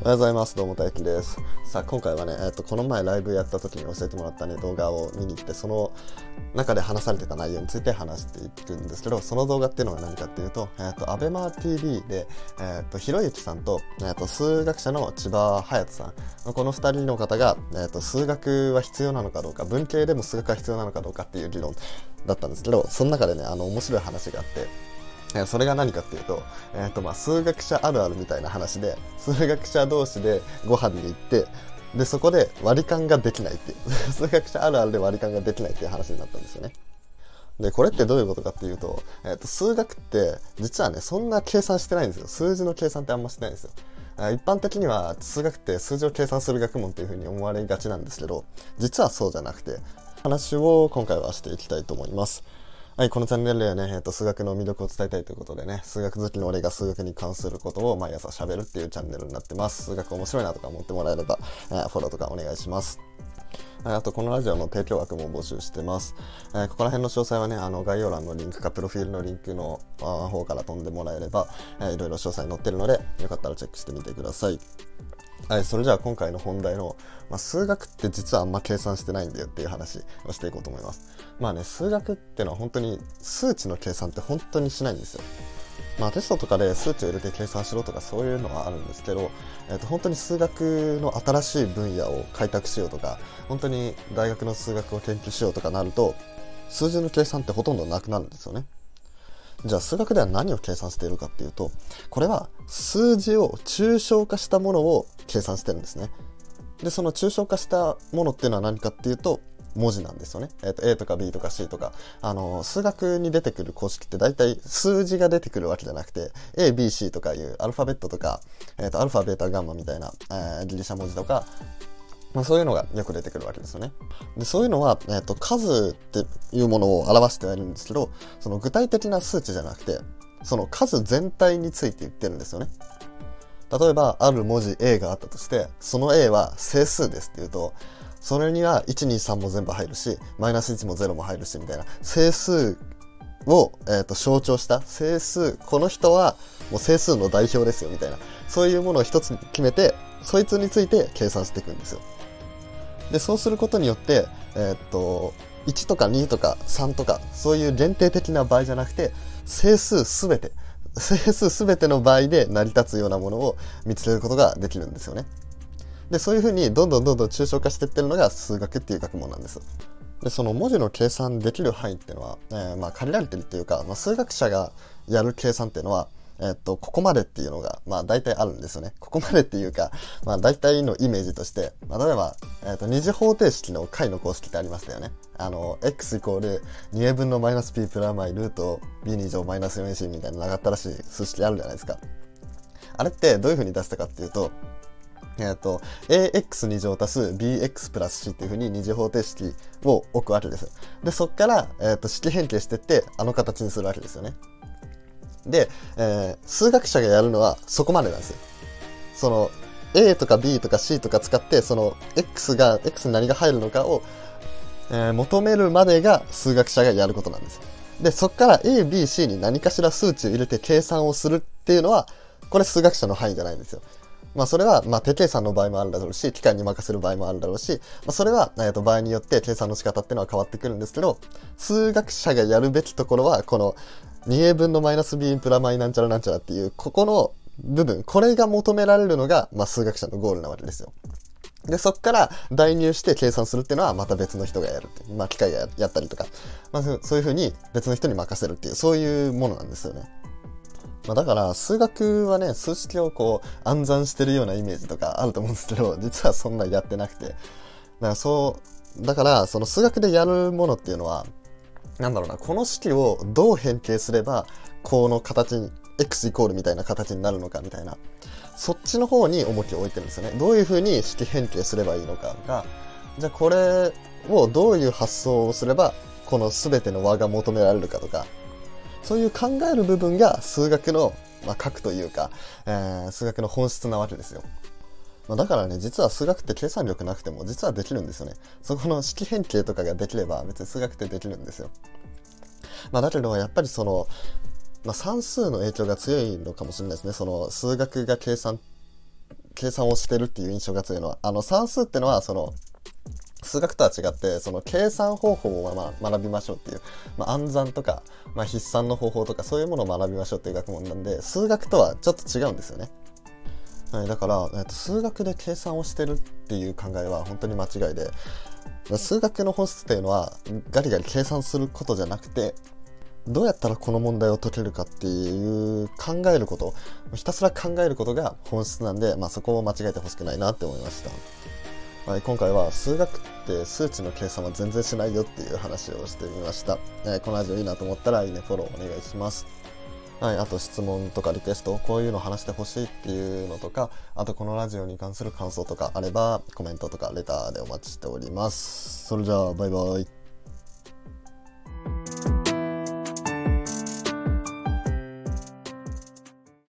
おはようございます。どうも大輝です。さあ、今回はね、えっと、この前ライブやった時に教えてもらったね、動画を見に行って、その中で話されてた内容について話していくんですけど、その動画っていうのが何かっていうと、えっと、アベマ TV で、えっと、ひろゆきさんと、えっと、数学者の千葉隼人さん、この二人の方が、えっと、数学は必要なのかどうか、文系でも数学は必要なのかどうかっていう議論だったんですけど、その中でね、あの、面白い話があって、えそれが何かっていうと、えっ、ー、とまあ数学者あるあるみたいな話で、数学者同士でご飯に行って、で、そこで割り勘ができないっていう、数学者あるあるで割り勘ができないっていう話になったんですよね。で、これってどういうことかっていうと、えっ、ー、と、数学って、実はね、そんな計算してないんですよ。数字の計算ってあんましてないんですよ。一般的には数学って数字を計算する学問っていうふうに思われがちなんですけど、実はそうじゃなくて、話を今回はしていきたいと思います。はい、このチャンネルではね、えっ、と、数学の魅力を伝えたいということでね、数学好きの俺が数学に関することを毎朝喋るっていうチャンネルになってます。数学面白いなとか思ってもらえれば、えー、フォローとかお願いします。あと、このラジオの提供枠も募集してます。えー、ここら辺の詳細はね、あの、概要欄のリンクか、プロフィールのリンクの方から飛んでもらえれば、えー、いろいろ詳細載ってるので、よかったらチェックしてみてください。はい、それじゃあ今回の本題の、まあ、数学って実はあんま計算してないんだよっていう話をしていこうと思います。まあね、数学ってのは本当に数値の計算って本当にしないんですよ。まあテストとかで数値を入れて計算しろとかそういうのはあるんですけど、えー、と本当に数学の新しい分野を開拓しようとか、本当に大学の数学を研究しようとかなると、数字の計算ってほとんどなくなるんですよね。じゃあ数学では何を計算しているかっていうと、これは数字を抽象化したものを計算してるんですね。で、その抽象化したものっていうのは何かっていうと、文字なんですよね。えっ、ー、と、A とか B とか C とか、あの、数学に出てくる公式って大体数字が出てくるわけじゃなくて、A、B、C とかいうアルファベットとか、えっ、ー、と、アルファ、ベータ、ガンマみたいな、えー、ギリシャ文字とか、まあ、そういうのがよく出てくるわけですよね。でそういうのは、えーと、数っていうものを表してはいるんですけどその具体的な数値じゃなくてその数全体について言ってるんですよね。例えばある文字 A があったとしてその A は整数ですっていうとそれには123も全部入るしマイナス1も0も入るしみたいな整数を、えーと象徴した整数この人はもう整数の代表ですよみたいなそういうものを一つ決めてそいつについて計算していくんですよ。で、そうすることによって、えー、っと、1とか2とか3とか、そういう限定的な場合じゃなくて、整数すべて、整数すべての場合で成り立つようなものを見つけることができるんですよね。で、そういうふうにどんどんどんどん抽象化していってるのが数学っていう学問なんです。で、その文字の計算できる範囲っていうのは、えー、まあ限られてるっていうか、まあ、数学者がやる計算っていうのは、えっと、ここまでっていうのが、まあ大体あるんですよね。ここまでっていうか、まあ大体のイメージとして、まあ例えば、えっと、二次方程式の解の公式ってありましたよね。あの、x イコール 2a 分のマイナス p プラマイルート b2 乗マイナス 4c みたいな長ったらしい数式あるじゃないですか。あれってどういう風に出したかっていうと、えっ、と、ax2 乗足す bx プラス c っていう風に二次方程式を置くわけです。で、そっから、えっ、と、式変形してって、あの形にするわけですよね。で、えー、数学者がやるのはそこまでなんですよ。その、A とか B とか C とか使って、その、X が、X に何が入るのかを、えー、求めるまでが数学者がやることなんです。で、そこから A、B、C に何かしら数値を入れて計算をするっていうのは、これ数学者の範囲じゃないんですよ。まあそれは、まあ手計算の場合もあるだろうし、機械に任せる場合もあるだろうし、まあそれは、えっと、場合によって計算の仕方っていうのは変わってくるんですけど、数学者がやるべきところは、この 2a 分のマイナス b プラマイなんちゃらなんちゃらっていう、ここの部分、これが求められるのが、まあ数学者のゴールなわけですよ。で、そっから代入して計算するっていうのはまた別の人がやるって。まあ機械がやったりとか、まあそういうふうに別の人に任せるっていう、そういうものなんですよね。まあ、だから数学はね、数式をこう暗算してるようなイメージとかあると思うんですけど、実はそんなやってなくて。だからそう、だからその数学でやるものっていうのは、なんだろうな、この式をどう変形すれば、この形に、x イコールみたいな形になるのかみたいな、そっちの方に重きを置いてるんですよね。どういう風に式変形すればいいのかが、じゃあこれをどういう発想をすれば、この全ての和が求められるかとか、そういう考える部分が数学の、まあ、核というか、えー、数学の本質なわけですよ。まあ、だからね、実は数学って計算力なくても実はできるんですよね。そこの式変形とかができれば別に数学ってできるんですよ。まあ、だけどやっぱりその、まあ、算数の影響が強いのかもしれないですね。その数学が計算計算をしてるっていう印象が強いのはあの算数ってのはその数学とは違ってその計算方法をまあ学びましょうっていう、まあ、暗算とか、まあ、筆算の方法とかそういうものを学びましょうっていう学問なんで数学とはちょっと違うんですよね。はい、だから、えっと、数学で計算をしてるっていう考えは本当に間違いで数学の本質っていうのはガリガリ計算することじゃなくてどうやったらこの問題を解けるかっていう考えることひたすら考えることが本質なんで、まあ、そこを間違えてほしくないなって思いました、はい、今回は数学って数値の計算は全然しないよっていう話をしてみました、えー、このラジオいいなと思ったらいいねフォローお願いします。はい、あと質問とかリクエスト、こういうの話してほしいっていうのとか、あとこのラジオに関する感想とかあれば、コメントとかレターでお待ちしております。それじゃあ、バイバイ。